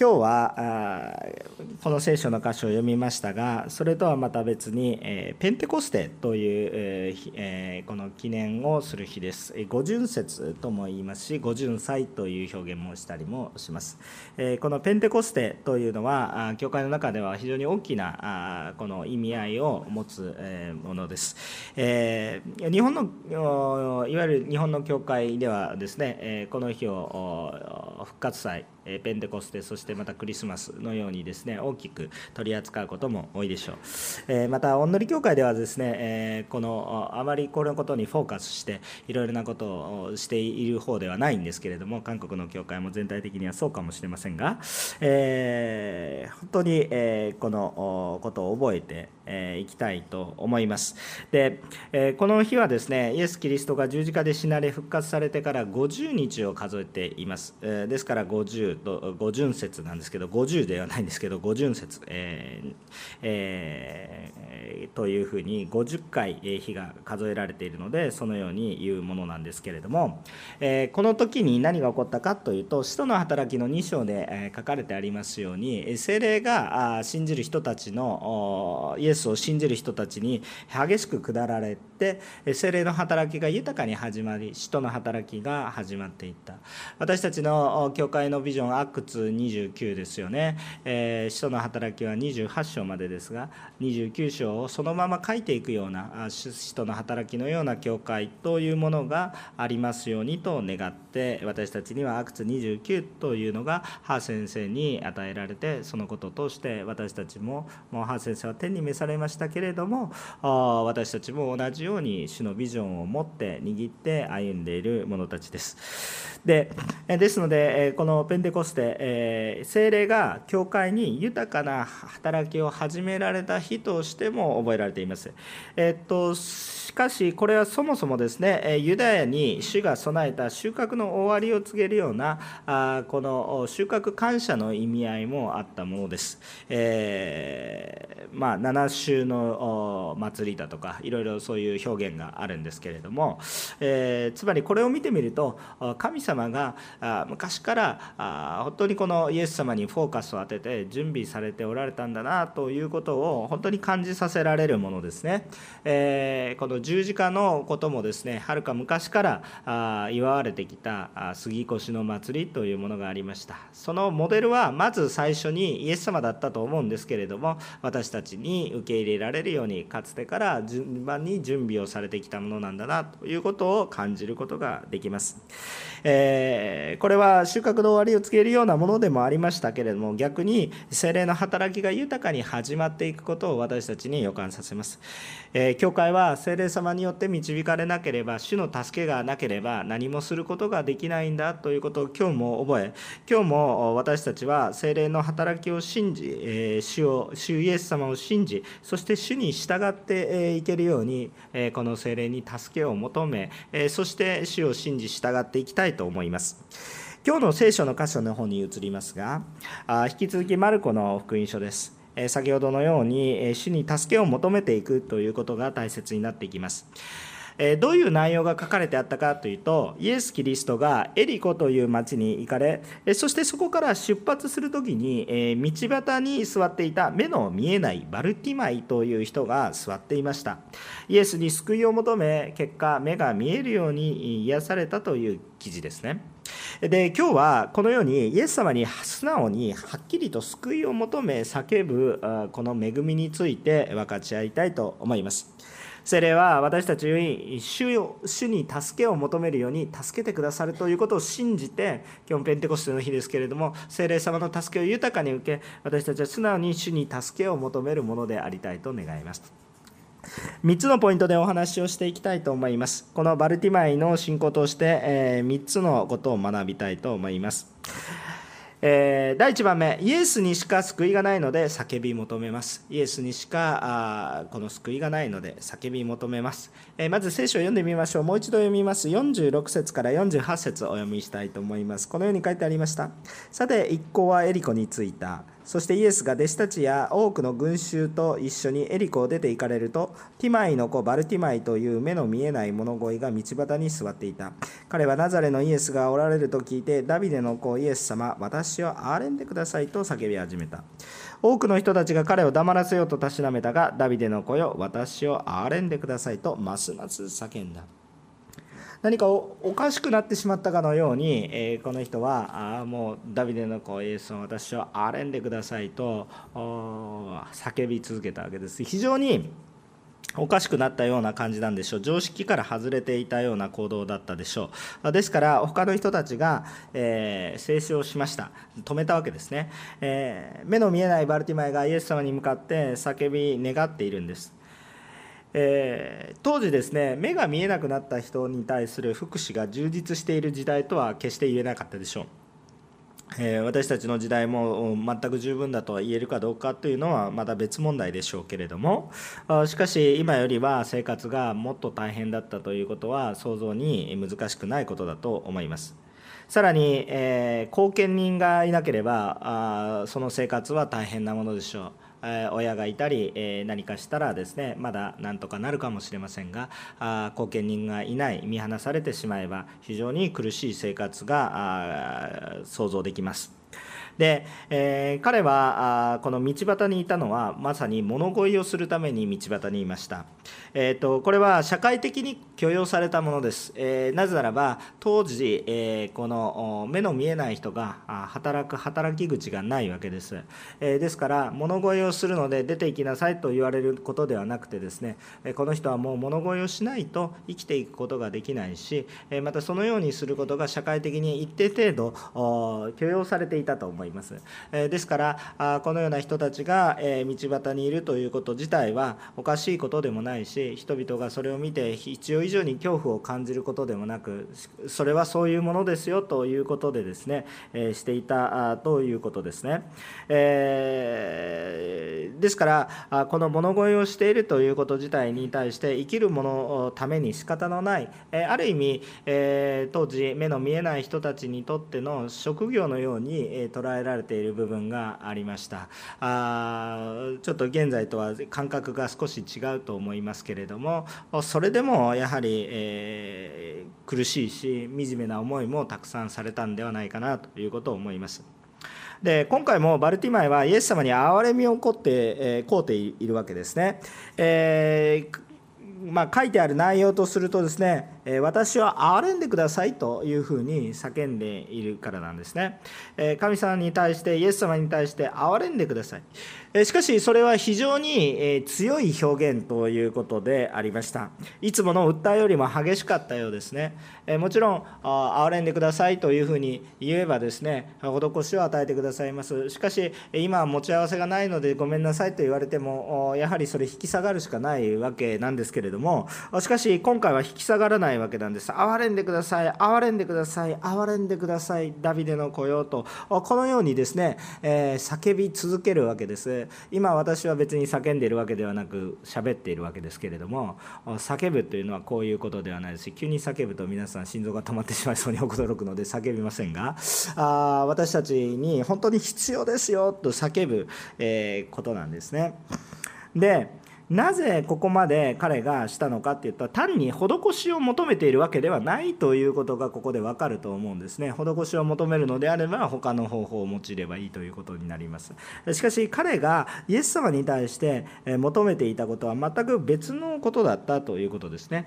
今日はこの聖書の箇所を読みましたがそれとはまた別に、ペンテコステという、この記念をする日です。五巡節とも言いますし五巡祭という表現もしたりもします、このペンテコステというのは教会の中では非常に大きなこの意味合いを持つものです、日本のいわゆる日本の教会ではですねこの日を復活祭ペンテコステそしてまたクリスマスのようにですね大きく取り扱うことも多いでしょう、えまたおんのり教会ではですね、えこのあまりこのことにフォーカスしていろいろなことをしている方ではないんですけれども韓国の教会も全体的にはそうかもしれませんが、え、本当に、えこのことを覚えていきたいと思います。で、えこの日はですねイエス・キリストが十字架で死なれ復活されてから50日を数えています、えですから50と五巡節なんですけど50ではないんですけど五巡節、えーえー、というふうに50回日が数えられているのでそのように言うものなんですけれども、え、この時に何が起こったかというと使徒の働きの2章で書かれてありますように精霊が信じる人たちのイエスを信じる人たちに激しく下られて精霊の働きが豊かに始まり使徒の働きが始まっていった。私たちの教会のビジョンアクツ29ですよね、えー、使徒の働きは28章までですが29章をそのまま書いていくような使徒の働きのような教会というものがありますようにと願って私たちにはアクツ29というのがハー先生に与えられてそのこととして私たちももうハー先生は天に召されましたけれども私たちも同じように主のビジョンを持って握って歩んでいる者たちです。でですのでこのペンテコステ、えー、精霊が教会に豊かな働きを始められた日としても覚えられています。えっとしかしこれはそもそもですねユダヤに主が備えた収穫の終わりを告げるようなあこの収穫感謝の意味合いもあったものです。えー、まあ、7週の祭りだとかいろいろそういう表現があるんですけれども、えー、つまりこれを見てみると神様が昔から本当にこのイエス様にフォーカスを当てて準備されておられたんだなということを本当に感じさせられるものですね。えー、この十字架のこともですねはるか昔からあ祝われてきた杉越の祭りというものがありました。そのモデルはまず最初にイエス様だったと思うんですけれども私たちに受け入れられるようにかつてから順番に準備をされてきたものなんだなということを感じることができます、えー、これは収穫の終わりを告げるようなものでもありましたけれども逆に精霊の働きが豊かに始まっていくことを私たちに予感させます、えー、教会は精霊様によって導かれなければ主の助けがなければ何もすることができないんだということを今日も覚え今日も私たちは精霊の働きを信じ、えー、主を主イエス様を信じそして主に従っていけるようにこの精霊に助けを求めそして主を信じ従っていきたいと思います今日の聖書の箇所の方に移りますが引き続きマルコの福音書です先ほどのように主に助けを求めていくということが大切になっていきます。どういう内容が書かれてあったかというとイエス・キリストがエリコという町に行かれそしてそこから出発する時に道端に座っていた目の見えないバルティマイという人が座っていました。イエスに救いを求め結果目が見えるように癒されたという記事ですね。で今日はこのようにイエス様に素直にはっきりと救いを求め叫ぶこの恵みについて分かち合いたいと思います。聖霊は私たちに主主に助けを求めるように助けてくださるということを信じて今日ペンテコステの日ですけれども聖霊様の助けを豊かに受け私たちは素直に主に助けを求めるものでありたいと願います。3つのポイントでお話をしていきたいと思います。このバルティマイの信仰として、え3つのことを学びたいと思います。えー、第1番目、イエスにしか救いがないので叫び求めます。イエスにしかこの救いがないので叫び求めます、えー、まず聖書を読んでみましょう。もう一度読みます。46節から48節をお読みしたいと思います。このように書いてありました。さて、一行はエリコに着いた。そしてイエスが弟子たちや多くの群衆と一緒にエリコを出て行かれるとティマイの子バルティマイという目の見えない物乞いが道端に座っていた。彼はナザレのイエスがおられると聞いてダビデの子イエス様私を憐れんでくださいと叫び始めた。多くの人たちが彼を黙らせようとたしなめたがダビデの子よ私を憐れんでくださいとますます叫んだ。何かおかしくなってしまったかのように、えー、この人はあもうダビデの子イエスを私を憐れんでくださいと叫び続けたわけです。非常におかしくなったような感じなんでしょう。常識から外れていたような行動だったでしょう。ですから他の人たちが、えー、静止をしました。止めたわけですね、えー、目の見えないバルティマイがイエス様に向かって叫び願っているんです。えー、当時ですね目が見えなくなった人に対する福祉が充実している時代とは決して言えなかったでしょう。え私たちの時代も全く十分だと言えるかどうかというのはまた別問題でしょうけれどもしかし今よりは生活がもっと大変だったということは想像に難しくないことだと思います。さらに、えー、後見人がいなければあその生活は大変なものでしょう。親がいたり何かしたらですねまだなんとかなるかもしれませんが後見人がいない見放されてしまえば非常に苦しい生活が想像できます。で、えー、彼はあこの道端にいたのはまさに物乞いをするために道端にいました、えーと、これは社会的に許容されたものです、えー、なぜならば当時、えー、この目の見えない人が働く働き口がないわけです、えー、ですから物乞いをするので出て行きなさいと言われることではなくてですねこの人はもう物乞いをしないと生きていくことができないしまたそのようにすることが社会的に一定程度許容されていたと思いますいます。ですからこのような人たちが道端にいるということ自体はおかしいことでもないしし人々がそれを見て必要以上に恐怖を感じることでもなくそれはそういうものですよということでですねしていたということですね。えー、ですからこの物乞いをしているということ自体に対して生きる者のために仕方のないある意味当時目の見えない人たちにとっての職業のように捉えられている部分がありましたあちょっと現在とは感覚が少し違うと思いますけれどもそれでもやはり、えー、苦しいし惨めな思いもたくさんされたんではないかなということを思います。で今回もバルティマイはイエス様に憐れみをこって、えー、こうているわけですね。えーまあ、書いてある内容とするとですね私は憐れんでくださいというふうに叫んでいるからなんですね。神様に対してイエス様に対して憐れんでください。しかしそれは非常に強い表現ということでありました。いつもの訴えよりも激しかったようですね。もちろん憐れんでくださいというふうに言えばですね施しを与えてくださいます。しかし今は持ち合わせがないのでごめんなさいと言われてもやはりそれ引き下がるしかないわけなんですけれどもしかし今回は引き下がらないわけなんです。憐れんでください、憐れんでください、憐れんでください、ダビデの子よと、このようにですね、えー、叫び続けるわけです。今私は別に叫んでいるわけではなく、喋っているわけですけれども、叫ぶというのはこういうことではないですし、急に叫ぶと皆さん心臓が止まってしまいそうに驚くので叫びませんが、あ私たちに本当に必要ですよと叫ぶ、えー、ことなんですね。でなぜここまで彼がしたのかっていうと単に施しを求めているわけではないということがここでわかると思うんですね。施しを求めるのであれば他の方法を用いればいいということになります。しかし彼がイエス様に対して求めていたことは全く別のことだったということですね。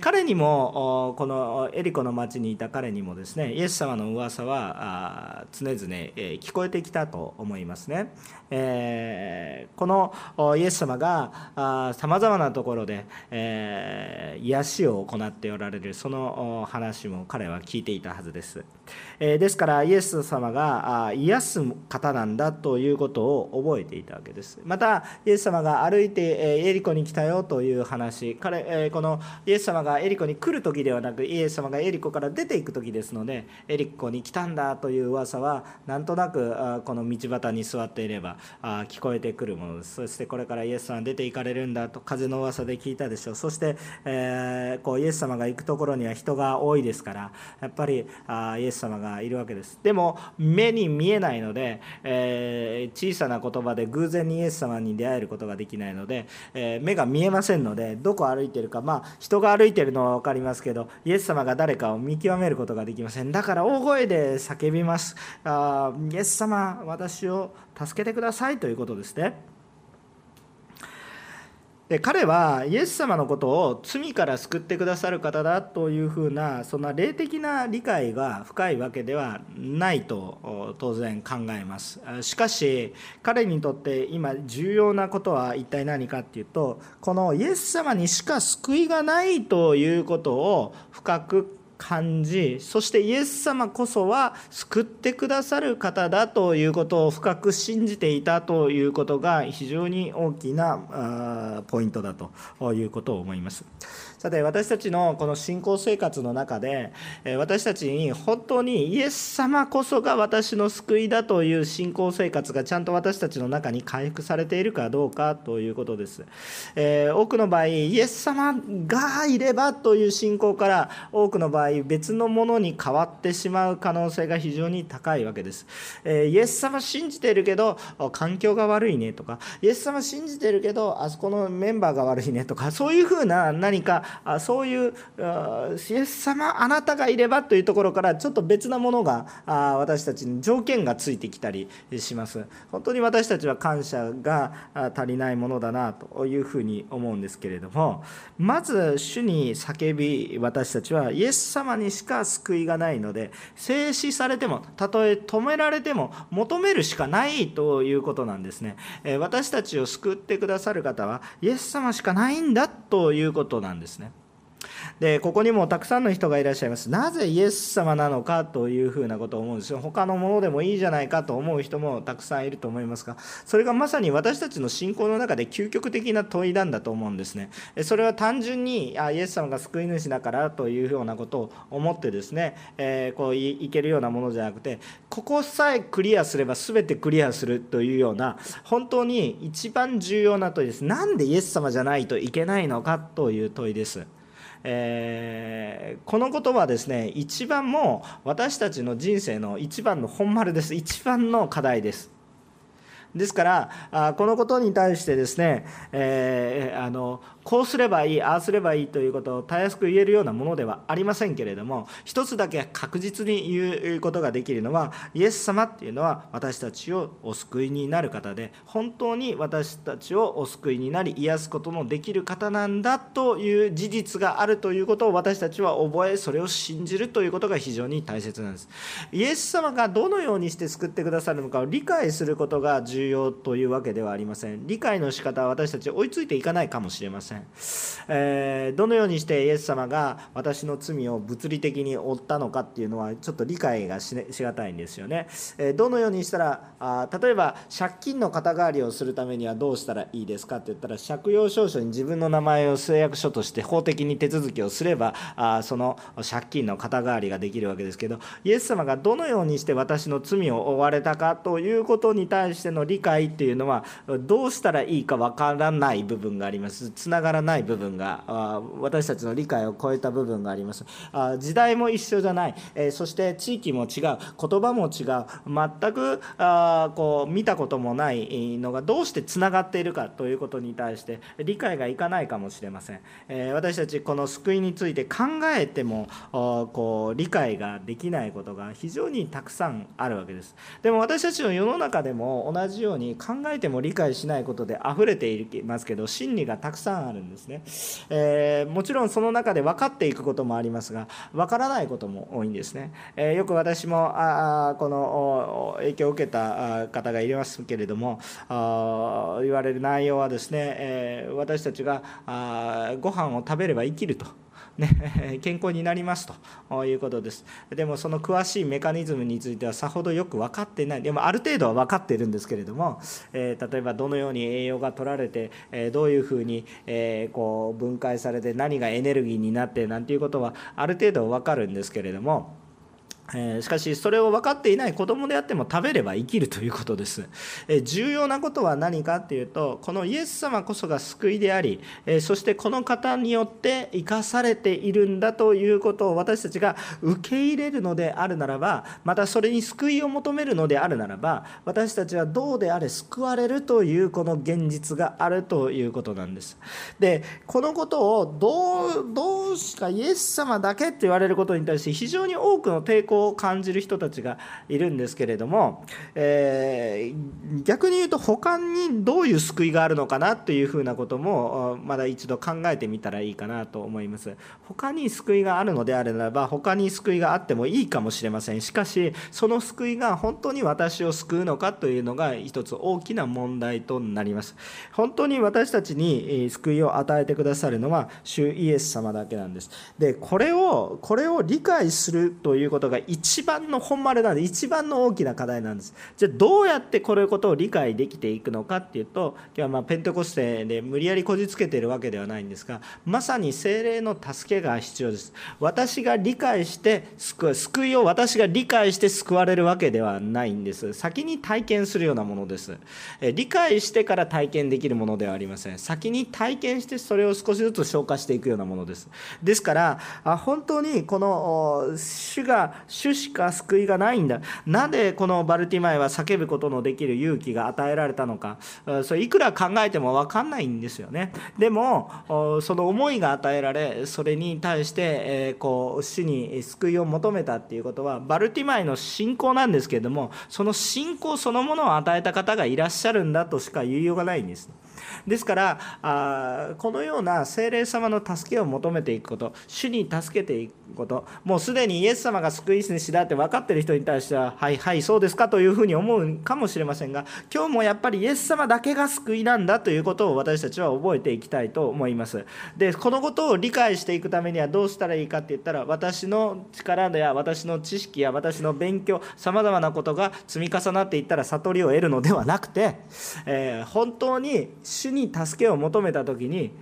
彼にもこのエリコの町にいた彼にもですねイエス様の噂は常々聞こえてきたと思いますね。えこのイエス様がさまざまなところで、えー、癒しを行っておられるその話も彼は聞いていたはずです、えー、ですからイエス様があ癒す方なんだということを覚えていたわけです。またイエス様が歩いて、エリコに来たよという話彼、え、このイエス様がエリコに来る時ではなくイエス様がエリコから出ていく時ですのでエリコに来たんだという噂はなんとなくこの道端に座っていればあ聞こえてくるもの。ですそしてこれからイエス様出ていかかれるんだと。風の噂で聞いたでしょう。そして、えー、こうイエス様が行くところには人が多いですから。やっぱりあイエス様がいるわけです。でも目に見えないので、えー、小さな言葉で偶然にイエス様に出会えることができないので、えー、目が見えませんのでどこ歩いてるか。まあ人が歩いてるのは分かりますけどイエス様が誰かを見極めることができません。だから大声で叫びます。あイエス様私を助けてくださいということですね。で彼はイエス様のことを罪から救ってくださる方だというふうなそんな霊的な理解が深いわけではないと当然考えます。しかし彼にとって今重要なことは一体何かっていうとこのイエス様にしか救いがないということを深く感じそしてイエス様こそは救ってくださる方だということを深く信じていたということが非常に大きなポイントだということを思います。さて私たちのこの信仰生活の中で私たちに本当にイエス様こそが私の救いだという信仰生活がちゃんと私たちの中に回復されているかどうかということです。え多くの場合イエス様がいればという信仰から多くの場合別のものに変わってしまう可能性が非常に高いわけです。えイエス様信じてるけど環境が悪いねとかイエス様信じてるけどあそこのメンバーが悪いねとかそういうふうな何かそういうイエス様あなたがいればというところからちょっと別なものが私たちに条件がついてきたりします。本当に私たちは感謝が足りないものだなというふうに思うんですけれどもまず主に叫び私たちはイエス様にしか救いがないので静止されてもたとえ止められても求めるしかないということなんですね。私たちを救ってくださる方はイエス様しかないんだということなんですでここにもたくさんの人がいらっしゃいます。なぜイエス様なのかというふうなことを思うんですよ。他のものでもいいじゃないかと思う人もたくさんいると思いますがそれがまさに私たちの信仰の中で究極的な問いなんだと思うんですね。それは単純にあイエス様が救い主だからというようなことを思ってですね、えー、こういけるようなものじゃなくてここさえクリアすれば全てクリアするというような本当に一番重要な問いです。なんでイエス様じゃないといけないのかという問いです。えー、このことはですね一番もう私たちの人生の一番の本丸です。一番の課題です。ですからこのことに対してですね、えー、あのこうすればいいああすればいいということをたやすく言えるようなものではありませんけれども一つだけ確実に言うことができるのはイエス様っていうのは私たちをお救いになる方で本当に私たちをお救いになり癒すことのできる方なんだという事実があるということを私たちは覚えそれを信じるということが非常に大切なんです。イエス様がどのようにして救ってくださるのかを理解することが重要というわけではありません。理解の仕方は私たち追いついていかないかもしれません。ん、えー、どのようにしてイエス様が私の罪を物理的に負ったのかっていうのはちょっと理解がし,、しがたいんですよね、えー、どのようにしたらあ例えば借金の肩代わりをするためにはどうしたらいいですかって言ったら借用証書に自分の名前を誓約書として法的に手続きをすればあその借金の肩代わりができるわけですけどイエス様がどのようにして私の罪を負われたかということに対しての理解っていうのはどうしたらいいかわからない部分があります。つながらない部分が私たちの理解を超えた部分があります。時代も一緒じゃない。そして地域も違う。言葉も違う。全くこう見たこともないのがどうしてつながっているかということに対して理解がいかないかもしれません。私たちこの救いについて考えてもこう理解ができないことが非常にたくさんあるわけです。でも私たちの世の中でも同じように考えても理解しないことで溢れていますけど真理がたくさんあるんですね、えー、もちろんその中で分かっていくこともありますが分からないことも多いんですね、えー、よく私もあこの影響を受けた方がいますけれどもあ言われる内容はですね、えー、私たちがあご飯を食べれば生きると。ね、健康になりますということです。でもその詳しいメカニズムについてはさほどよく分かってない。でもある程度は分かってるんですけれども、えー、例えばどのように栄養が取られて、えー、どういうふうに、えー、こう分解されて何がエネルギーになってなんていうことはある程度分かるんですけれどもえしかしそれを分かっていない子供であっても食べれば生きるということです。え重要なことは何かっていうとこのイエス様こそが救いでありえそしてこの方によって生かされているんだということを私たちが受け入れるのであるならばまたそれに救いを求めるのであるならば私たちはどうであれ救われるというこの現実があるということなんです。でこのことをどうどうしかイエス様だけって言われることに対して非常に多くの抵抗を感じる人たちがいるんですけれども、えー、逆に言うと他にどういう救いがあるのかなというふうなこともまだ一度考えてみたらいいかなと思います。他に救いがあるのであればば他に救いがあってもいいかもしれません。しかしその救いが本当に私を救うのかというのが一つ大きな問題となります。本当に私たちに救いを与えてくださるのは主イエス様だけなんです。でこれをこれを理解するということが一番の本丸なんで一番の大きな課題なんです。じゃあどうやってこれことを理解できていくのかっていうと今日はまあペンテコステで無理やりこじつけてるわけではないんですがまさに精霊の助けが必要です。私が理解して救救いを私が理解して救われるわけではないんです。先に体験するようなものです。理解してから体験できるものではありません。先に体験してそれを少しずつ消化していくようなものです。ですから本当にこの主が主しか救いがないんだ。なぜこのバルティマイは叫ぶことのできる勇気が与えられたのか。それいくら考えても分かんないんですよね。でもその思いが与えられそれに対して、えこう主に救いを求めたっていうことはバルティマイの信仰なんですけれどもその信仰そのものを与えた方がいらっしゃるんだとしか言いようがないんです。ですからあこのような精霊様の助けを求めていくこと主に助けていくこと。もうすでにイエス様が救い主だって分かってる人に対してははいはいそうですかというふうに思うかもしれませんが今日もやっぱりイエス様だけが救いなんだということを私たちは覚えていきたいと思います。でこのことを理解していくためにはどうしたらいいかって言ったら私の力や私の知識や私の勉強さまざまなことが積み重なっていったら悟りを得るのではなくて、えー、本当に主に助けを求めた時に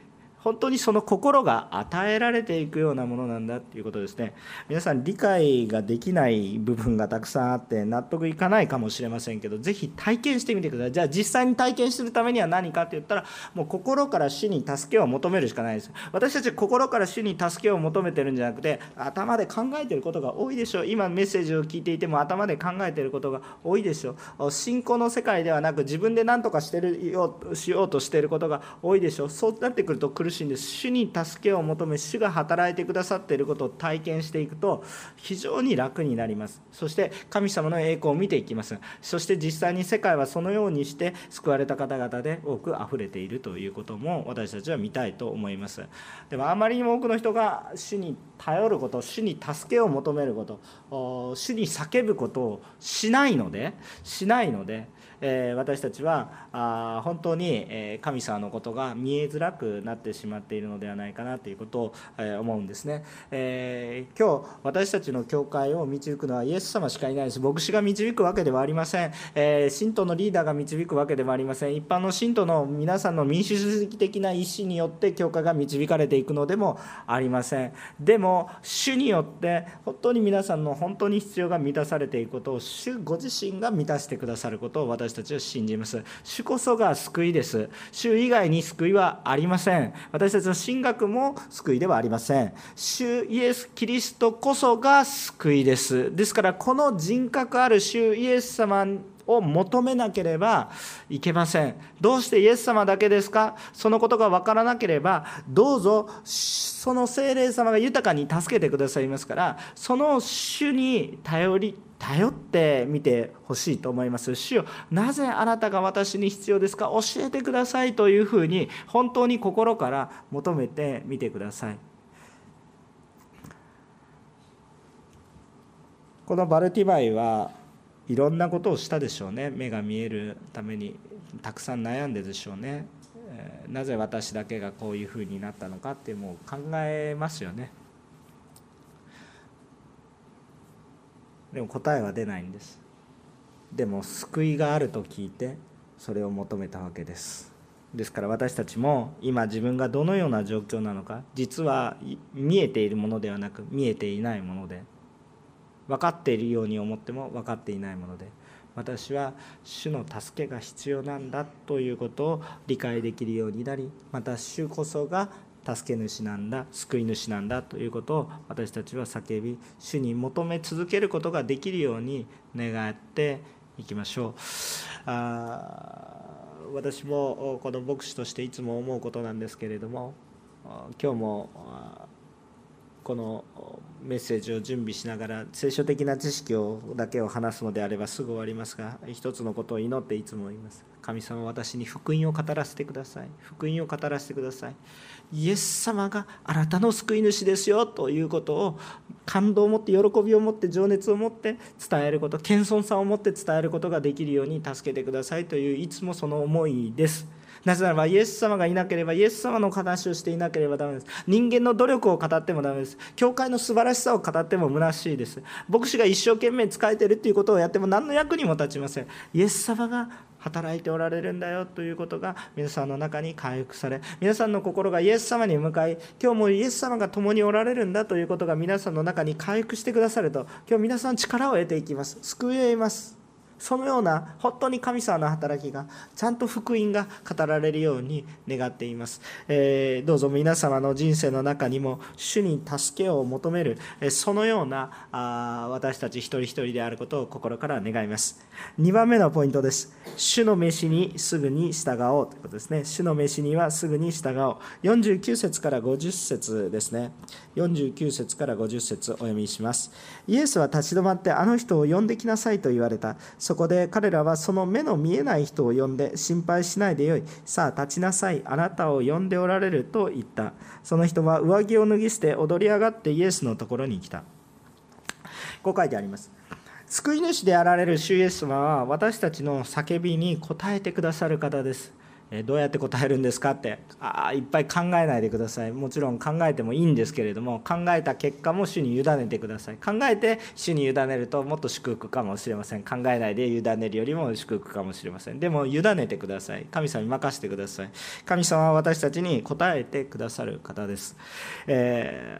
本当にその心が与えられていくようなものなんだっていうことですね。皆さん理解ができない部分がたくさんあって納得いかないかもしれませんけど是非体験してみてください。じゃあ実際に体験するためには何かって言ったらもう心から主に助けを求めるしかないです。私たち心から主に助けを求めてるんじゃなくて頭で考えてることが多いでしょう。今メッセージを聞いていても頭で考えてることが多いでしょう。信仰の世界ではなく自分で何とかしてるよしようとしてることが多いでしょう。そうなってくると苦しいんです。主に助けを求め主が働いてくださっていることを体験していくと非常に楽になります。そして神様の栄光を見ていきます。そして実際に世界はそのようにして救われた方々で多く溢れているということも私たちは見たいと思います。でもあまりにも多くの人が主に頼ること主に助けを求めること主に叫ぶことをしないのでしないのでえ私たちはあ本当に、え神様のことが見えづらくなってしまっているのではないかなということを、え思うんですね、えー、今日私たちの教会を導くのはイエス様しかいないです。牧師が導くわけではありません、えー、信徒のリーダーが導くわけでもありません。一般の信徒の皆さんの民主主義的な意思によって教会が導かれていくのでもありません。でも主によって本当に皆さんの本当に必要が満たされていくことを主ご自身が満たしてくださることを私私たちは信じます。主こそが救いです。主以外に救いはありません。私たちの神学も救いではありません。主イエス・キリストこそが救いです。ですからこの人格ある主イエス様を求めなければいけません。どうしてイエス様だけですか？そのことが分からなければどうぞその精霊様が豊かに助けてくださいますからその主に頼り頼ってみてほしいと思います主よなぜあなたが私に必要ですか？教えてくださいというふうに本当に心から求めてみてください。このバルティマイはいろんなことをしたでしょうね。目が見えるためにたくさん悩んででしょうね。なぜ私だけがこういうふうになったのかってもう考えますよね。でも答えは出ないんです。でも救いがあると聞いてそれを求めたわけです。ですから私たちも今自分がどのような状況なのか実は見えているものではなく見えていないもので分かっているように思っても分かっていないもので私は主の助けが必要なんだということを理解できるようになりまた主こそが助け主なんだ救い主なんだということを私たちは叫び主に求め続けることができるように願っていきましょう。あ私もこの牧師としていつも思うことなんですけれども今日もこのメッセージを準備しながら聖書的な知識をだけを話すのであればすぐ終わりますが一つのことを祈っていつも言います。神様私に福音を語らせてください。福音を語らせてください。イエス様があなたの救い主ですよということを感動を持って喜びを持って情熱を持って伝えること謙遜さを持って伝えることができるように助けてくださいといういつもその思いです。なぜならばイエス様がいなければイエス様の話をしていなければダメです。人間の努力を語ってもダメです。教会の素晴らしさを語っても虚しいです。牧師が一生懸命仕えてるっていうことをやっても何の役にも立ちません。イエス様が働いておられるんだよということが皆さんの中に回復され皆さんの心がイエス様に向かい今日もイエス様が共におられるんだということが皆さんの中に回復してくださると今日皆さん力を得ていきます。救いを得ます。そのような本当に神様の働きがちゃんと福音が語られるように願っています、えー、どうぞ皆様の人生の中にも主に助けを求めるそのようなあ私たち一人一人であることを心から願います。2番目のポイントです。主の召しにすぐに従おうということですね。主の召しにはすぐに従おう。49節から50節ですね。49節から50節お読みしますイエスは立ち止まってあの人を呼んできなさいと言われたそこで彼らはその目の見えない人を呼んで心配しないでよい。さあ立ちなさい。あなたを呼んでおられると言った。その人は上着を脱ぎ捨て踊り上がってイエスのところに来た。こう書いてあります。救い主であられる主イエス様は私たちの叫びに応えてくださる方です。どうやって答えるんですかってあいっぱい考えないでください。もちろん考えてもいいんですけれども考えた結果も主に委ねてください。考えて主に委ねるともっと祝福かもしれません。考えないで委ねるよりも祝福かもしれません。でも委ねてください。神様に任せてください。神様は私たちに答えてくださる方です、え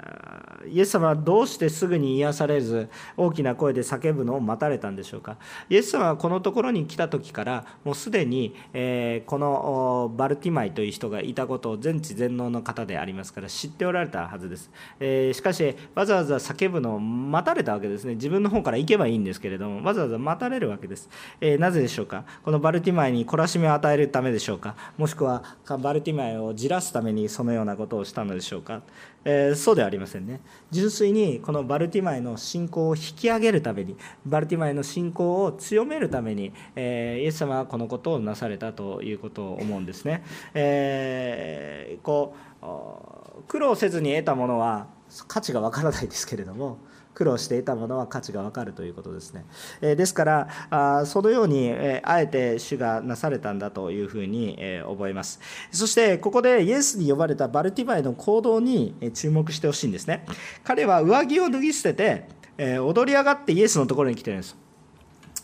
ー、イエス様はどうしてすぐに癒されず大きな声で叫ぶのを待たれたんでしょうか。イエス様はこのところに来た時からもうすでに、えー、このバルティマイという人がいたことを全知全能の方でありますから知っておられたはずです、えー、しかしわざわざ叫ぶのを待たれたわけですね。自分の方から行けばいいんですけれどもわざわざ待たれるわけです、えー、なぜでしょうか？このバルティマイに懲らしめを与えるためでしょうか？もしくはバルティマイをじらすためにそのようなことをしたのでしょうか、えー、そうではありませんね。純粋にこのバルティマイの信仰を引き上げるためにバルティマイの信仰を強めるために、えー、イエス様はこのことをなされたということを思うんですね、えー、こう苦労せずに得たものは価値がわからないですけれども苦労していたものは価値が分かるということですね。えですからあそのように、えあえて主がなされたんだというふうに、え覚えます。そしてここでイエスに呼ばれたバルティマイの行動に注目してほしいんですね。彼は上着を脱ぎ捨てて、え踊り上がってイエスのところに来てるんです。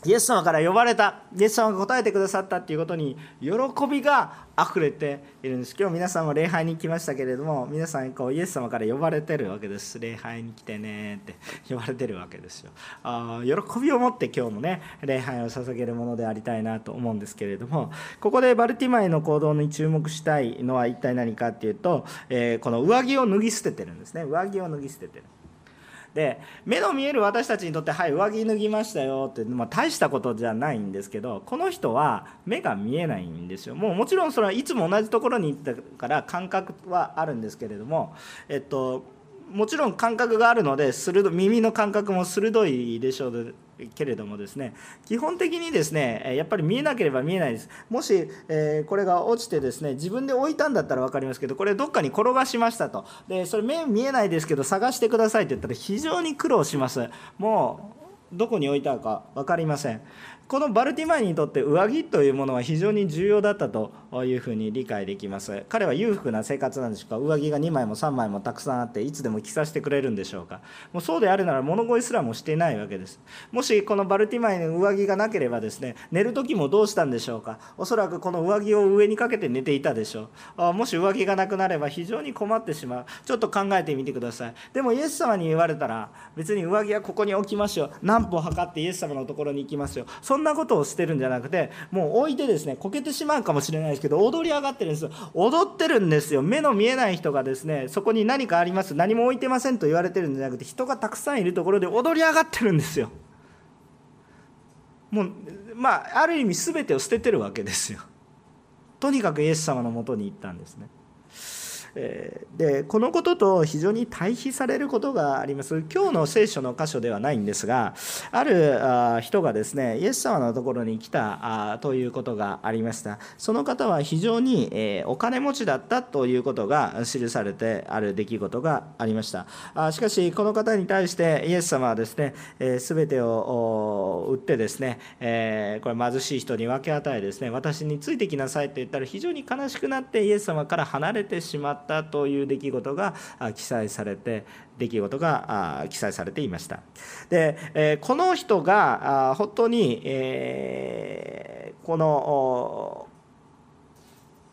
イエス様から呼ばれた。イエス様が答えてくださったっていうことに喜びが溢れているんです。今日皆さんも礼拝に来ましたけれども皆さんこうイエス様から呼ばれてるわけです。礼拝に来てねって呼ばれてるわけですよ。あ喜びを持って今日もね礼拝を捧げるものでありたいなと思うんですけれどもここでバルティマイの行動に注目したいのは一体何かっていうと、えー、この上着を脱ぎ捨ててるんですね。上着を脱ぎ捨ててる。で目の見える私たちにとってはい上着脱ぎましたよって、まあ、大したことじゃないんですけどこの人は目が見えないんですよ。もうもちろんそれはいつも同じところに行ったから感覚はあるんですけれどもえっともちろん感覚があるので鋭耳の感覚も鋭いでしょう。けれどもですね基本的にですねやっぱり見えなければ見えないです。もし、えー、これが落ちてですね自分で置いたんだったら分かりますけどこれどっかに転がしましたと。でそれ目見えないですけど探してくださいって言ったら非常に苦労します。もうどこに置いたか分かりません。このバルティマイにとって上着というものは非常に重要だったというふうに理解できます。彼は裕福な生活なんでしょうか？上着が2枚も3枚もたくさんあっていつでも着させてくれるんでしょうか？もうそうであるなら物乞いすらもしていないわけです。もしこのバルティマイの上着がなければですね寝る時もどうしたんでしょうか？おそらくこの上着を上にかけて寝ていたでしょう。もし上着がなくなれば非常に困ってしまう。ちょっと考えてみてください。でもイエス様に言われたら別に上着はここに置きましょう。何歩測ってイエス様のところに行きますよ。そんなことをしてるんじゃなくてもう置いてですねこけてしまうかもしれないですけど踊り上がってるんですよ。踊ってるんですよ。目の見えない人がですねそこに何かあります何も置いてませんと言われてるんじゃなくて人がたくさんいるところで踊り上がってるんですよ。もうまあある意味全てを捨ててるわけですよ。とにかくイエス様のもとに行ったんですね。でこのことと非常に対比されることがあります。今日の聖書の箇所ではないんですがある人がですねイエス様のところに来たということがありました。その方は非常にお金持ちだったということが記されてある出来事がありました。しかしこの方に対してイエス様はですね全てを売ってですねこれ貧しい人に分け与えですね私についてきなさいと言ったら非常に悲しくなってイエス様から離れてしまった。ったという出来事が記載されて出来事が記載されていました。でこの人が本当にこの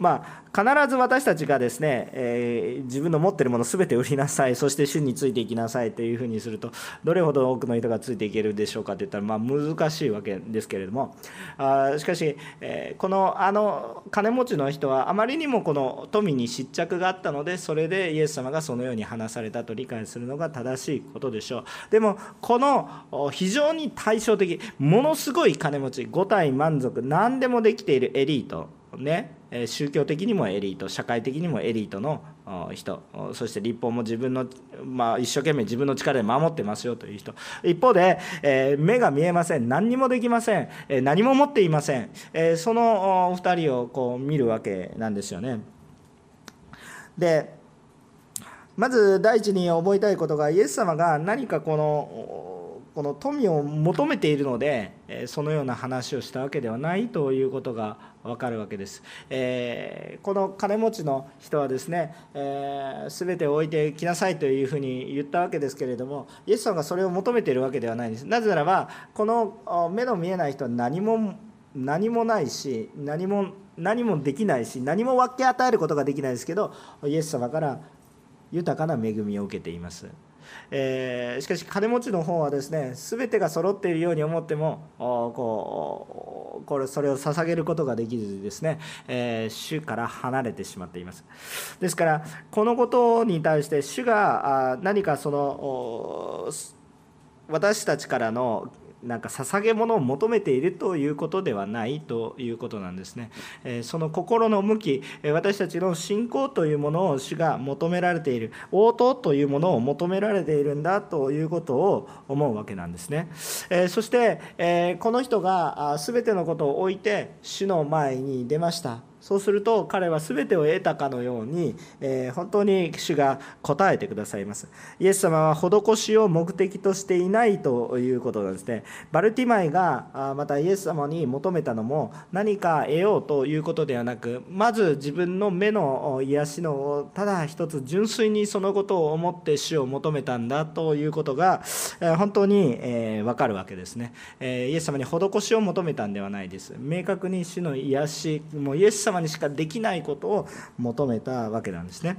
まあ必ず私たちがですね、えー、自分の持っているもの全て売りなさいそして主についていきなさいというふうにするとどれほど多くの人がついていけるでしょうかといったら、まあ、難しいわけですけれども。あしかし、えー、このあの金持ちの人はあまりにもこの富に失着があったのでそれでイエス様がそのように話されたと理解するのが正しいことでしょう。でもこの非常に対照的ものすごい金持ち五体満足何でもできているエリートね。宗教的にもエリート社会的にもエリートの人。そして立法も自分の、まあ、一生懸命自分の力で守ってますよという人。一方で、え目が見えません。何にもできません、え何も持っていません、えそのお2人をこう見るわけなんですよね。でまず第一に覚えたいことがイエス様が何かこのこの富を求めているのでそのような話をしたわけではないということが分かるわけです、えー、この金持ちの人はですね、えー、全てを置いてきなさいというふうに言ったわけですけれどもイエスさんがそれを求めているわけではないんです。なぜならばこの目の見えない人は何も何もないし何も何もできないし何も分け与えることができないですけどイエス様から豊かな恵みを受けています。えー、しかし金持ちの方はですね全てが揃っているように思ってもこうこれそれを捧げることができずですね、えー、主から離れてしまっています。ですからこのことに対して主が何かその私たちからのなんか捧げ物を求めているということではないということなんですね。その心の向き私たちの信仰というものを主が求められている応答というものを求められているんだということを思うわけなんですね。そしてこの人が全てのことを置いて主の前に出ました。そうすると彼は全てを得たかのように、えー、本当に主が答えてくださいます。イエス様は施しを目的としていないということなんですね。バルティマイがまたイエス様に求めたのも何か得ようということではなくまず自分の目の癒しのただ一つ純粋にそのことを思って主を求めたんだということが本当に分かるわけですね。えイエス様に施しを求めたんではないです。明確に主の癒しもうイエス様様にしかできないことを求めたわけなんですね。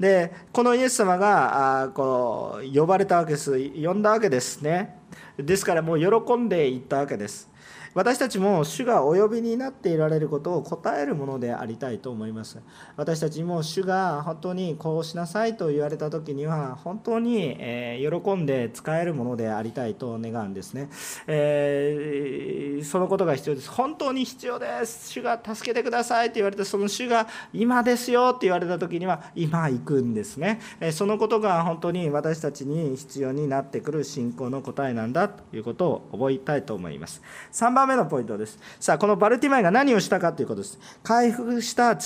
でこのイエス様があこう呼ばれたわけです。呼んだわけですね。ですからもう喜んでいったわけです。私たちも主がお呼びになっていられることを答えるものでありたいと思います。私たちも主が本当にこうしなさいと言われた時には本当に喜んで使えるものでありたいと願うんですね、えー、そのことが必要です。本当に必要です。主が助けてくださいと言われてその主が今ですよって言われた時には今行くんですね。そのことが本当に私たちに必要になってくる信仰の答えなんだということを覚えたいと思います。3番番目のポイントです。さあこのバルティマイが何をしたかということです。回復した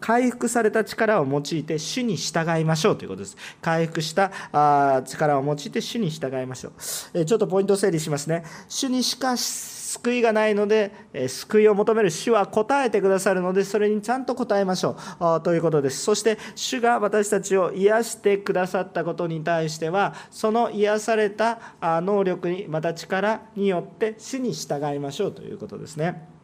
回復された力を用いて主に従いましょうということです。回復したあ力を用いて主に従いましょう、えちょっとポイント整理しますね。主にしかし救いがないので、え救いを求める主は答えてくださるのでそれにちゃんと答えましょうということですそして主が私たちを癒してくださったことに対してはその癒された能力にまた力によって死に従いましょうということですね。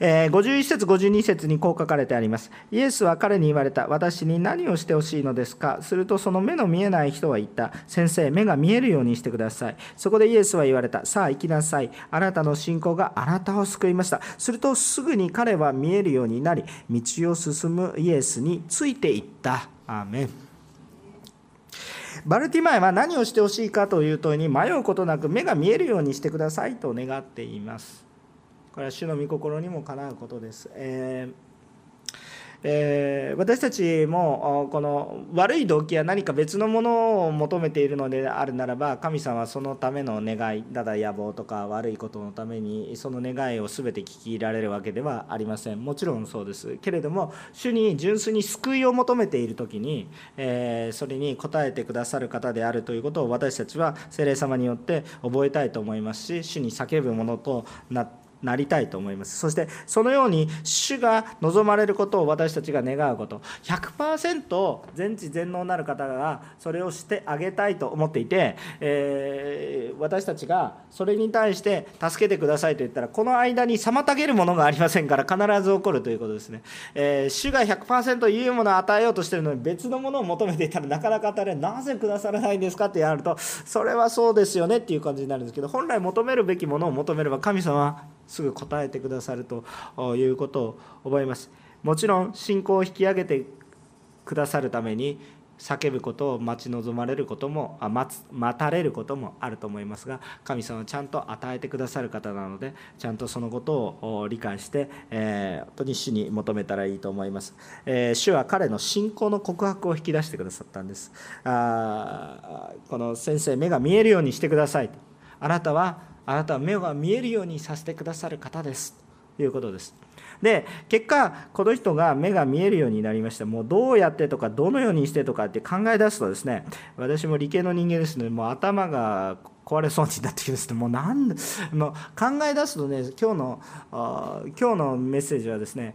え51節52節にこう書かれてあります。イエスは彼に言われた。私に何をしてほしいのですか？するとその目の見えない人は言った。先生目が見えるようにしてください。そこでイエスは言われた。さあ行きなさい。あなたの信仰があなたを救いました。するとすぐに彼は見えるようになり道を進むイエスについていった。アーメン。バルティマイは何をしてほしいかという問いに迷うことなく目が見えるようにしてくださいと願っています。これは主の御心にもかなうことです。えーえー、私たちもこの悪い動機や何か別のものを求めているのであるならば神様はそのための願いただ野望とか悪いことのためにその願いを全て聞き入れられるわけではありませんもちろんそうですけれども主に純粋に救いを求めている時に、えー、それに応えてくださる方であるということを私たちは精霊様によって覚えたいと思いますし主に叫ぶものとなってなりたいと思います。そしてそのように主が望まれることを私たちが願うこと。100%全知全能なる方がそれをしてあげたいと思っていて、えー、私たちがそれに対して助けてくださいと言ったらこの間に妨げるものがありませんから必ず起こるということですね、えー、主が100%言うものを与えようとしているのに別のものを求めていたらなかなか与えられなぜくださらないんですかってやるとそれはそうですよねっていう感じになるんですけど本来求めるべきものを求めれば神様はすぐ答えてくださるということを覚えます。もちろん信仰を引き上げてくださるために叫ぶことを待ち望まれることもあ待つ待たれることもあると思いますが神様はちゃんと与えてくださる方なのでちゃんとそのことを理解して、えー、本当に主に求めたらいいと思います、えー、主は彼の信仰の告白を引き出してくださったんです。あこの先生目が見えるようにしてくださいあなたはあなたは目が見えるようにさせてくださる方です。ということです。で結果この人が目が見えるようになりましたもうどうやってとかどのようにしてとかって考え出すとですね私も理系の人間ですのでもう頭が壊れそうになってきますもうなんで もう考え出すとね今日の今日のメッセージはですね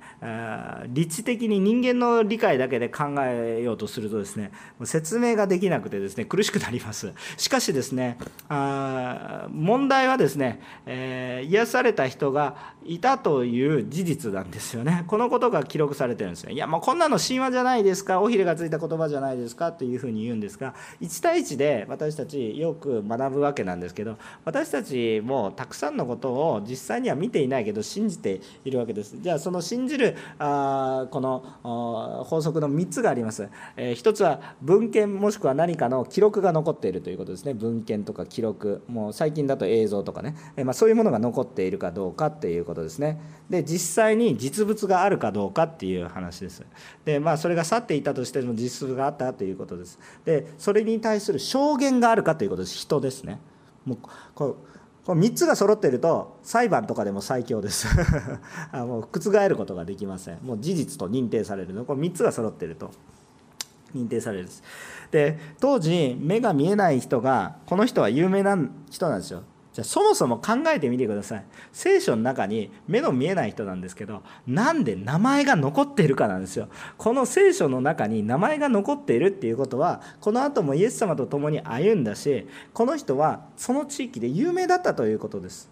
理知的に人間の理解だけで考えようとするとですね説明ができなくてですね苦しくなります。しかしですねあ問題はですね、えー、癒された人がいたという事実なんですよね。このことが記録されてるんですよ。いやもうこんなの神話じゃないですか。尾ひれがついた言葉じゃないですか。というふうに言うんですが1対1で私たちよく学ぶわけけなんですけど私たちもたくさんのことを実際には見ていないけど信じているわけです。じゃあその信じるあこの法則の3つがあります、えー、1つは文献もしくは何かの記録が残っているということですね。文献とか記録。もう最近だと映像とかね、えー、まあ、そういうものが残っているかどうかっていうことですね。で実際に実物があるかどうかっていう話です。でまあそれが去っていたとしても実物があったということです。でそれに対する証言があるかということです。人ですね。もうここの3つが揃ってると裁判とかでも最強です。あもう覆ることができません。もう事実と認定されるの。この3つが揃ってると。認定されるです。で当時目が見えない人がこの人は有名な人なんですよ。じゃそもそも考えてみてください。聖書の中に目の見えない人なんですけどなんで名前が残っているかなんですよ。この聖書の中に名前が残っているっていうことはこの後もイエス様と共に歩んだしこの人はその地域で有名だったということです。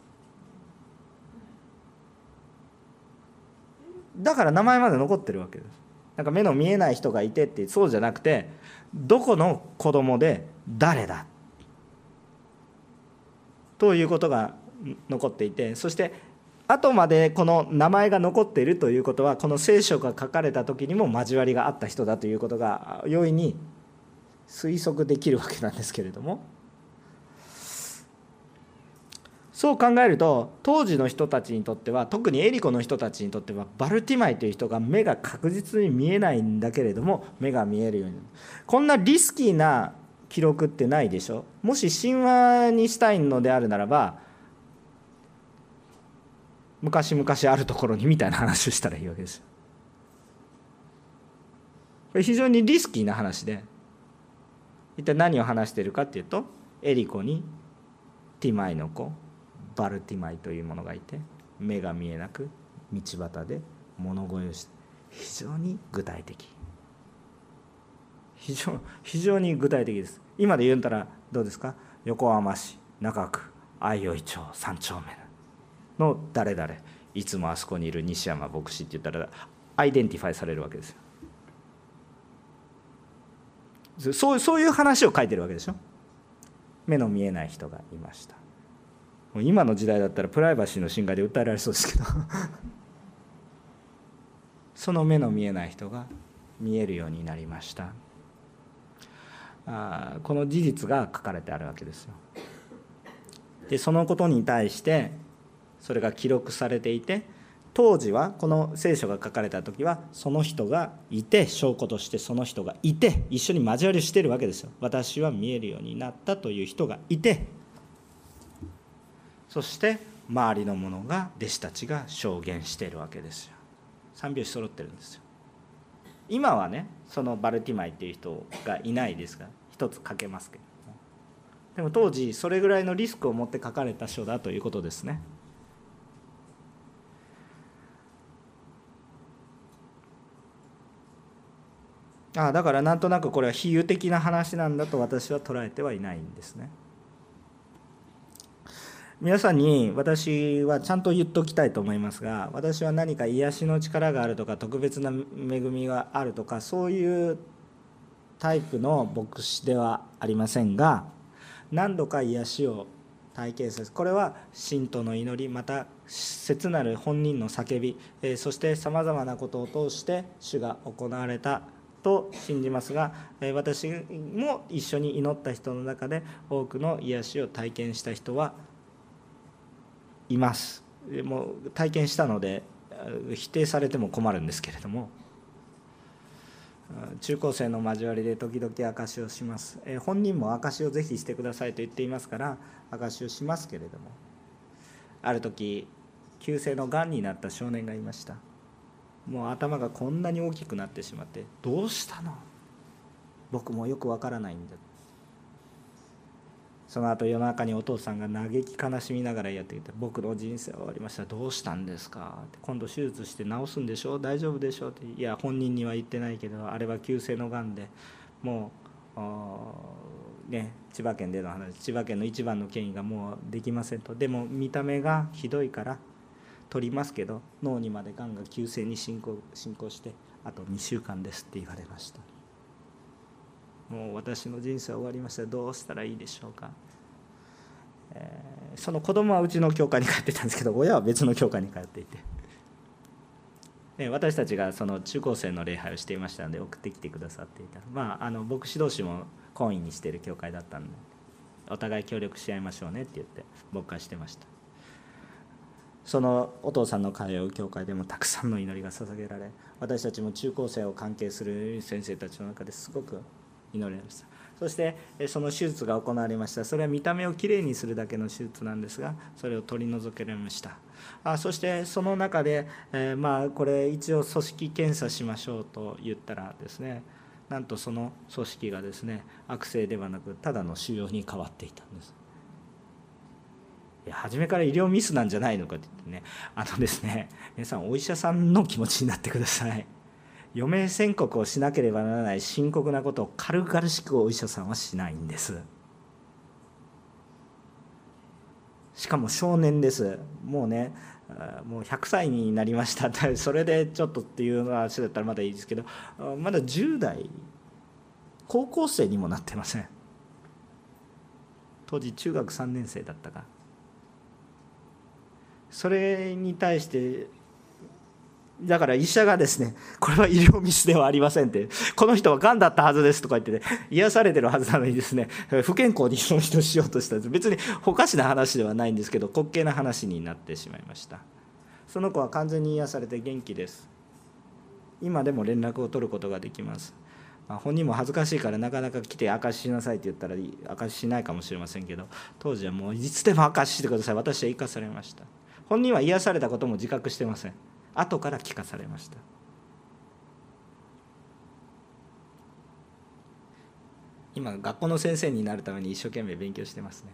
だから名前まで残ってるわけです。なんか目の見えない人がいてってそうじゃなくてどこの子供で誰だということが残っていてそして後までこの名前が残っているということはこの聖書が書かれた時にも交わりがあった人だということが容易に推測できるわけなんですけれども。そう考えると当時の人たちにとっては特にエリコの人たちにとってはバルティマイという人が目が確実に見えないんだけれども目が見えるようにこんなリスキーな記録ってないでしょ？もし神話にしたいのであるならば昔々あるところにみたいな話をしたらいいわけです。これ非常にリスキーな話で一体何を話しているかっていうとエリコにティマイの子バルティマイというものがいて目が見えなく道端で物乞いをして非常に具体的。非常非常に具体的です。今で言うんたらどうですか？横浜市中区相生町3丁目の誰々。いつもあそこにいる西山牧師って言ったら identify されるわけですよ。そうそういう話を書いてるわけでしょ？目の見えない人がいました。もう今の時代だったらプライバシーの侵害で訴えられそうですけど。その目の見えない人が見えるようになりました。あこの事実が書かれてあるわけですよ。でそのことに対してそれが記録されていて当時はこの聖書が書かれた時はその人がいて証拠としてその人がいて一緒に交わりをしてるわけですよ。私は見えるようになったという人がいて。そして周りの者が弟子たちが証言しているわけですよ。三拍子揃ってるんですよ。今はねそのバルティマイっていう人がいないですが一つ書けますけどでも当時それぐらいのリスクを持って書かれた書だということですね。ああだからなんとなくこれは比喩的な話なんだと私は捉えてはいないんですね。皆さんに私はちゃんと言っておきたいと思いますが私は何か癒しの力があるとか特別な恵みがあるとかそういうタイプの牧師ではありませんが何度か癒しを体験するこれは信徒の祈りまた切なる本人の叫びそしてさまざまなことを通して主が行われたと信じますが私も一緒に祈った人の中で多くの癒しを体験した人はいます。もう体験したので否定されても困るんですけれども。中高生の交わりで時々証しをします。本人も証しをぜひしてくださいと言っていますから証しをしますけれども。ある時急性のがんになった少年がいました。もう頭がこんなに大きくなってしまってどうしたの？僕もよくわからないんだ。その後夜中にお父さんが嘆き悲しみながらやってきて「僕の人生終わりましたどうしたんですか?」って「今度手術して治すんでしょ大丈夫でしょ?」って「いや本人には言ってないけどあれは急性のがんでもうね千葉県での話千葉県の一番の権威がもうできませんとでも見た目がひどいから取りますけど脳にまでがんが急性に進行進行してあと2週間ですって言われましたもう私の人生は終わりましたどうしたらいいでしょうか、えー、その子供はうちの教会に通ってたんですけど親は別の教会に通っていて。で私たちがその中高生の礼拝をしていましたので送ってきてくださっていた。まああの牧師同士も懇意にしてる教会だったんでお互い協力し合いましょうねって言って僕はしてました。そのお父さんの通う教会でもたくさんの祈りが捧げられ私たちも中高生を関係する先生たちの中ですごく祈られました。そしてその手術が行われました。それは見た目をきれいにするだけの手術なんですがそれを取り除けられました。あそしてその中で、えー、まあこれ一応組織検査しましょうと言ったらですねなんとその組織がですね悪性ではなくただの腫瘍に変わっていたんです。いや初めから医療ミスなんじゃないのかって言ってね。あのですね皆さんお医者さんの気持ちになってください。余命宣告をしなければならない深刻なことを軽々しくお医者さんはしないんです。しかも少年です。もうねもう100歳になりました。それでちょっとっていう話だったらまだいいですけどまだ10代高校生にもなってません。当時中学3年生だったか。それに対してだから医者がですね、これは医療ミスではありませんって、この人は癌だったはずですとか言ってね、癒されてるはずなのにですね、不健康にその人しようとしたんです。別におかしな話ではないんですけど、滑稽な話になってしまいました。その子は完全に癒されて元気です。今でも連絡を取ることができます。まあ、本人も恥ずかしいからなかなか来て証ししなさいって言ったら証ししないかもしれませんけど当時はもういつでも証ししてください私は生かされました本人は癒されたことも自覚してません後から聞かされました。今学校の先生になるために一生懸命勉強してますね。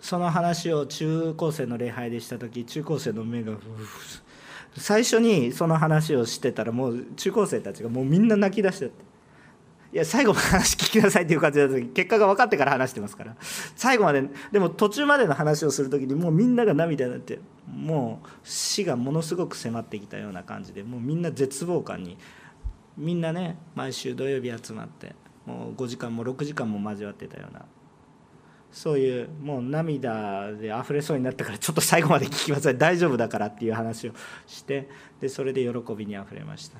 その話を中高生の礼拝でした時中高生の目が最初にその話をしてたらもう中高生たちがもうみんな泣き出しちゃって。いや最後まで話聞きなさいっていう感じだと結果が分かってから話してますから。最後まででも途中までの話をする時にもうみんなが涙になってもう死がものすごく迫ってきたような感じでもうみんな絶望感にみんなね毎週土曜日集まってもう5時間も6時間も交わってたようなそういうもう涙で溢れそうになったからちょっと最後まで聞きなさい。大丈夫だからっていう話をしてでそれで喜びにあふれました。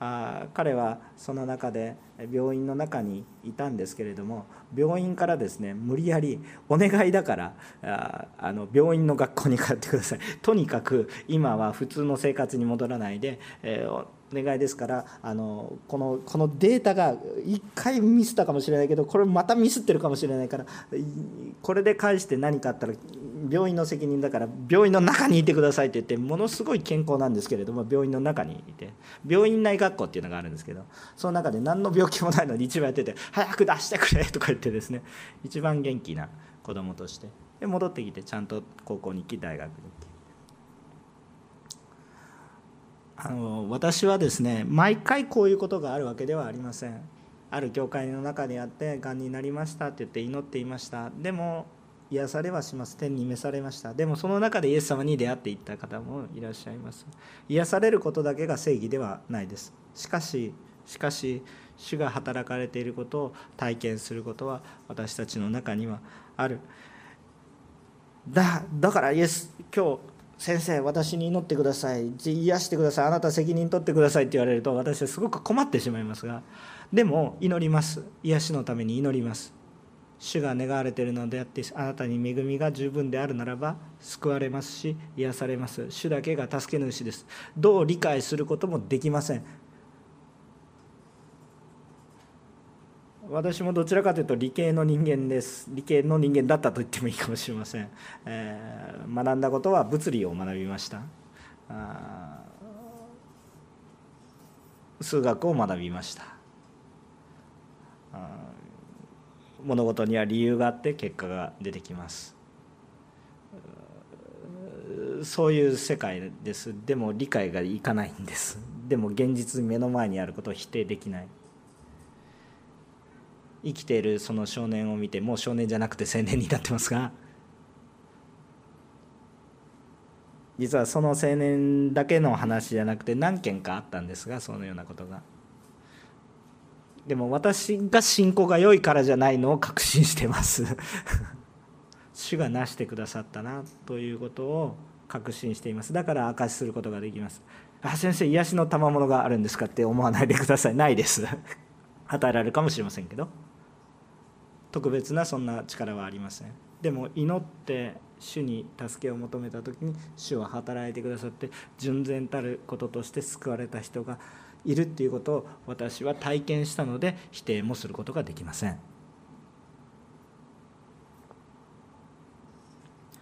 あ彼はその中で病院の中にいたんですけれども病院からですね無理やりお願いだからああの病院の学校に通ってください。とにかく今は普通の生活に戻らないで、えー願いですからあのこのこのデータが1回ミスったかもしれないけどこれまたミスってるかもしれないからこれで返して何かあったら病院の責任だから病院の中にいてくださいって言ってものすごい健康なんですけれども病院の中にいて病院内学校っていうのがあるんですけどその中で何の病気もないのに一番やってて「早く出してくれ」とか言ってですね一番元気な子供としてで戻ってきてちゃんと高校に行き大学に行って。あの私はですね毎回こういうことがあるわけではありません。ある教会の中にあってがんになりましたって言って祈っていました。でも癒されはします。天に召されました。でもその中でイエス様に出会っていった方もいらっしゃいます。癒されることだけが正義ではないです。しかししかし主が働かれていることを体験することは私たちの中にはある。だだからイエス今日先生私に祈ってください。癒してください。あなた責任取ってくださいって言われると私はすごく困ってしまいますがでも祈ります。癒しのために祈ります。主が願われているのであってあなたに恵みが十分であるならば救われますし癒されます。主だけが助け主です。どう理解することもできません。私もどちらかというと理系の人間です。理系の人間だったと言ってもいいかもしれません、えー、学んだことは物理を学びました。数学を学びました。物事には理由があって結果が出てきます。そういう世界です。でも理解がいかないんです。でも現実目の前にあることを否定できない。生きているその少年を見てもう少年じゃなくて青年になってますが。実はその青年だけの話じゃなくて何件かあったんですがそのようなことが。でも私が信仰が良いからじゃないのを確信してます。主がなしてくださったなということを確信しています。だから証しすることができます。あ先生癒しの賜物があるんですかって思わないでください。ないです。与えられるかもしれませんけど。特別なそんな力はありません。でも祈って主に助けを求めた時に主は働いてくださって純然たることとして救われた人がいるっていうことを私は体験したので否定もすることができません。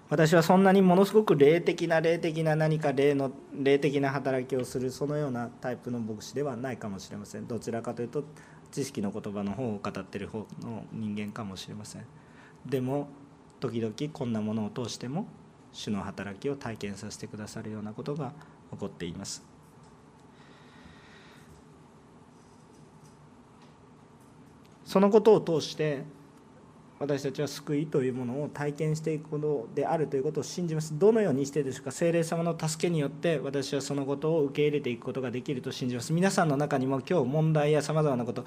私はそんなにものすごく霊的な霊的な何か霊の霊的な働きをするそのようなタイプの牧師ではないかもしれません。どちらかというと知識の言葉の方を語ってる方の人間かもしれません。でも時々こんなものを通しても主の働きを体験させてくださるようなことが起こっています。そのことを通して私たちは救いというものを体験していくことであるということを信じます。どのようにしてでしょうか。精霊様の助けによって私はそのことを受け入れていくことができると信じます。皆さんの中にも今日問題やさまざまなこと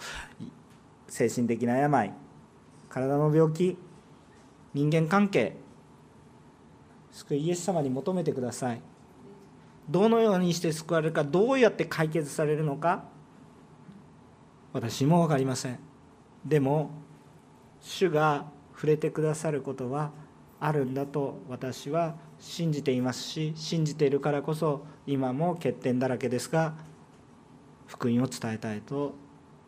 精神的な病体の病気人間関係救いイエス様に求めてください。どのようにして救われるかどうやって解決されるのか私も分かりません。でも主が触れてくださることはあるんだと私は信じていますし信じているからこそ今も欠点だらけですが福音を伝えたいと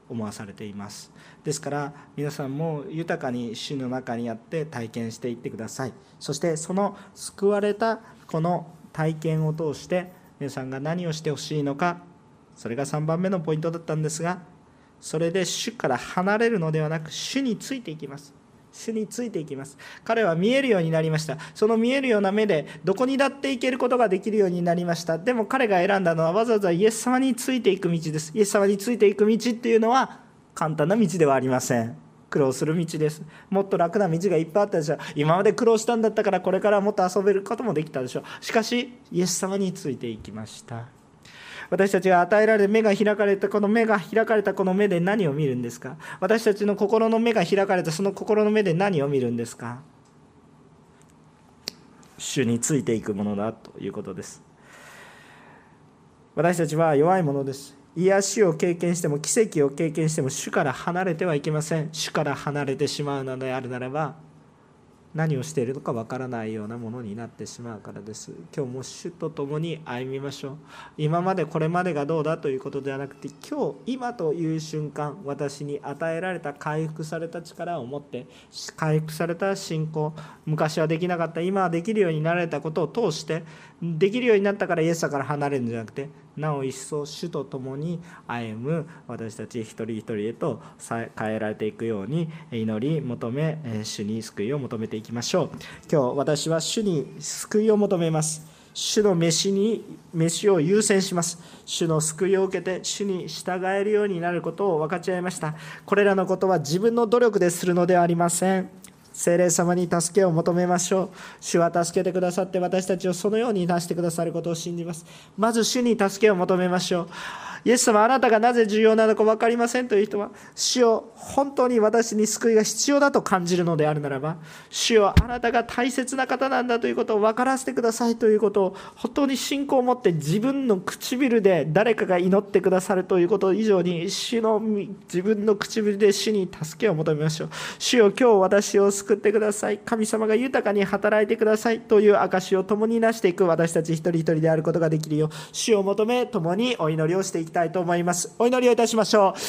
思わされています。ですから皆さんも豊かに主の中にあって体験していってください。そしてその救われたこの体験を通して皆さんが何をしてほしいのかそれが3番目のポイントだったんですがそれで主から離れるのではなく主についていきます。主についていきます。彼は見えるようになりました。その見えるような目でどこにだって行けることができるようになりました。でも彼が選んだのはわざわざイエス様についていく道です。イエス様についていく道っていうのは簡単な道ではありません。苦労する道です。もっと楽な道がいっぱいあったでしょ。う今まで苦労したんだったからこれからもっと遊べることもできたでしょ。うしかしイエス様についていきました。私たちが与えられ目が開かれたこの目が開かれたこの目で何を見るんですか？私たちの心の目が開かれたその心の目で何を見るんですか？主についていくものだということです。私たちは弱いものです。癒しを経験しても奇跡を経験しても主から離れてはいけません。主から離れてしまうのであるならば何をしているのかわからないようなものになってしまうからです。今日も主と共に歩みましょう。今までこれまでがどうだということではなくて今日今という瞬間私に与えられた回復された力を持って回復された信仰昔はできなかった今はできるようになられたことを通してできるようになったからイエス様から離れるんじゃなくてなお一層主と共に歩む私たち一人一人へと変えられていくように祈り求め主に救いを求めていきましょう。今日私は主に救いを求めます。主の飯に飯を優先します。主の救いを受けて主に従えるようになることを分かち合いました。これらのことは自分の努力でするのではありません。精霊様に助けを求めましょう。主は助けてくださって私たちをそのように出してくださることを信じます。まず主に助けを求めましょう。イエス様あなたがなぜ重要なのか分かりませんという人は主を本当に私に救いが必要だと感じるのであるならば主よあなたが大切な方なんだということを分からせてくださいということを本当に信仰を持って自分の唇で誰かが祈ってくださるということ以上に主の自分の唇で主に助けを求めましょう。主よ今日私を救ってください。神様が豊かに働いてくださいという証を共になしていく私たち一人一人であることができるよう主を求め共にお祈りをしていききたいと思います。お祈りをいたしましょう。